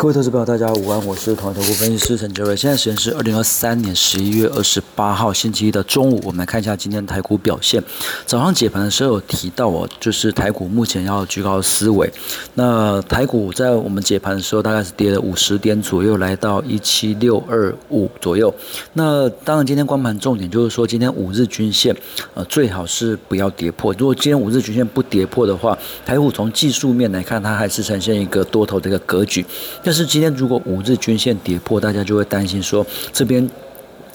各位投资朋友，大家午安，我是统一投顾分析师陈杰瑞。现在时间是二零二三年十一月二十八号星期一的中午，我们来看一下今天台股表现。早上解盘的时候有提到哦，就是台股目前要居高思维。那台股在我们解盘的时候，大概是跌了五十点左右，来到一七六二五左右。那当然，今天光盘重点就是说，今天五日均线呃最好是不要跌破。如果今天五日均线不跌破的话，台股从技术面来看，它还是呈现一个多头的一个格局。但是今天如果五日均线跌破，大家就会担心说这边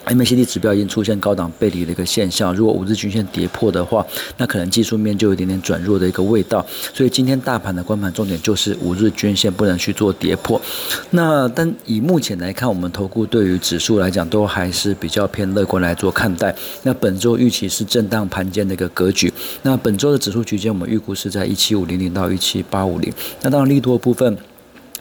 MACD 指标已经出现高档背离的一个现象。如果五日均线跌破的话，那可能技术面就有一点点转弱的一个味道。所以今天大盘的关盘重点就是五日均线不能去做跌破。那但以目前来看，我们投顾对于指数来讲都还是比较偏乐观来做看待。那本周预期是震荡盘间的一个格局。那本周的指数区间我们预估是在一七五零零到一七八五零。那当然利多部分。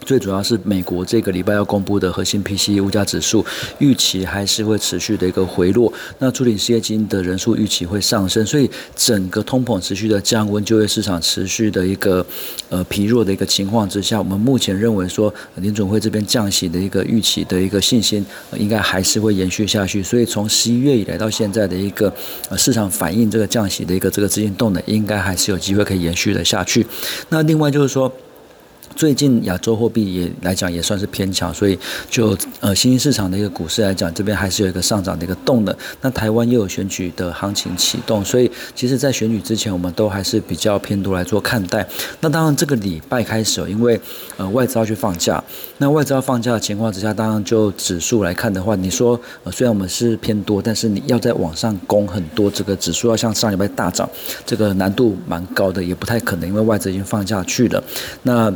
最主要是美国这个礼拜要公布的核心 PCE 物价指数预期还是会持续的一个回落，那处理失业金的人数预期会上升，所以整个通膨持续的降温，就业市场持续的一个呃疲弱的一个情况之下，我们目前认为说联准会这边降息的一个预期的一个信心应该还是会延续下去，所以从十一月以来到现在的一个呃市场反映这个降息的一个这个资金动能，应该还是有机会可以延续的下去。那另外就是说。最近亚洲货币也来讲也算是偏强，所以就呃新兴市场的一个股市来讲，这边还是有一个上涨的一个动能。那台湾又有选举的行情启动，所以其实，在选举之前，我们都还是比较偏多来做看待。那当然，这个礼拜开始，因为呃外资要去放假，那外资要放假的情况之下，当然就指数来看的话，你说呃虽然我们是偏多，但是你要在往上攻很多，这个指数要像上礼拜大涨，这个难度蛮高的，也不太可能，因为外资已经放假去了。那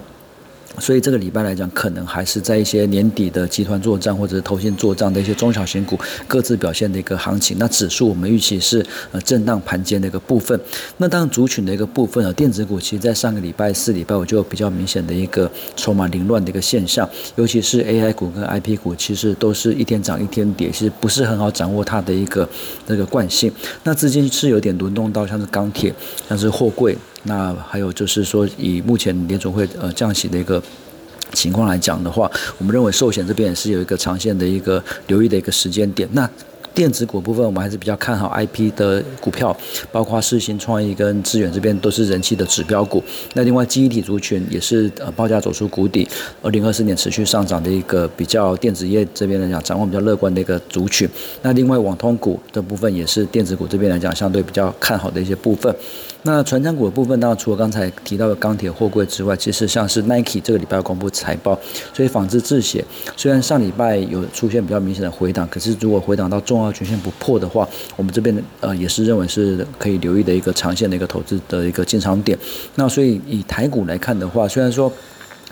所以这个礼拜来讲，可能还是在一些年底的集团作战或者是投信作战的一些中小型股各自表现的一个行情。那指数我们预期是呃震荡盘间的一个部分。那当然族群的一个部分啊，电子股其实在上个礼拜四礼拜我就有比较明显的一个筹码凌乱的一个现象，尤其是 AI 股跟 IP 股，其实都是一天涨一天跌，其实不是很好掌握它的一个那个惯性。那资金是有点轮动到像是钢铁、像是货柜。那还有就是说，以目前联总会呃降息的一个情况来讲的话，我们认为寿险这边也是有一个长线的一个留意的一个时间点。那电子股部分，我们还是比较看好 IP 的股票，包括世新创意跟致远这边都是人气的指标股。那另外记忆体族群也是呃报价走出谷底，二零二四年持续上涨的一个比较电子业这边来讲展望比较乐观的一个族群。那另外网通股的部分也是电子股这边来讲相对比较看好的一些部分。那船长股的部分，当然除了刚才提到的钢铁、货柜之外，其实像是 Nike 这个礼拜要公布财报，所以纺织制鞋虽然上礼拜有出现比较明显的回档，可是如果回档到重要均线不破的话，我们这边呃也是认为是可以留意的一个长线的一个投资的一个进场点。那所以以台股来看的话，虽然说。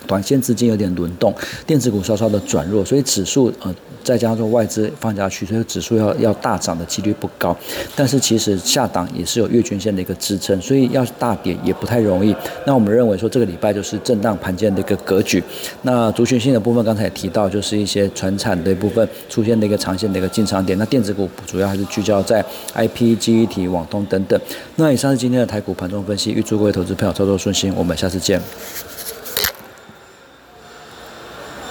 短线资金有点轮动，电子股稍稍的转弱，所以指数呃再加上外资放下去，所以指数要要大涨的几率不高。但是其实下档也是有月均线的一个支撑，所以要大跌也不太容易。那我们认为说这个礼拜就是震荡盘间的一个格局。那族群性的部分刚才也提到，就是一些传产的部分出现的一个长线的一个进场点。那电子股主要还是聚焦在 IP、记忆体、网通等等。那以上是今天的台股盘中分析，预祝各位投资朋友操作顺心。我们下次见。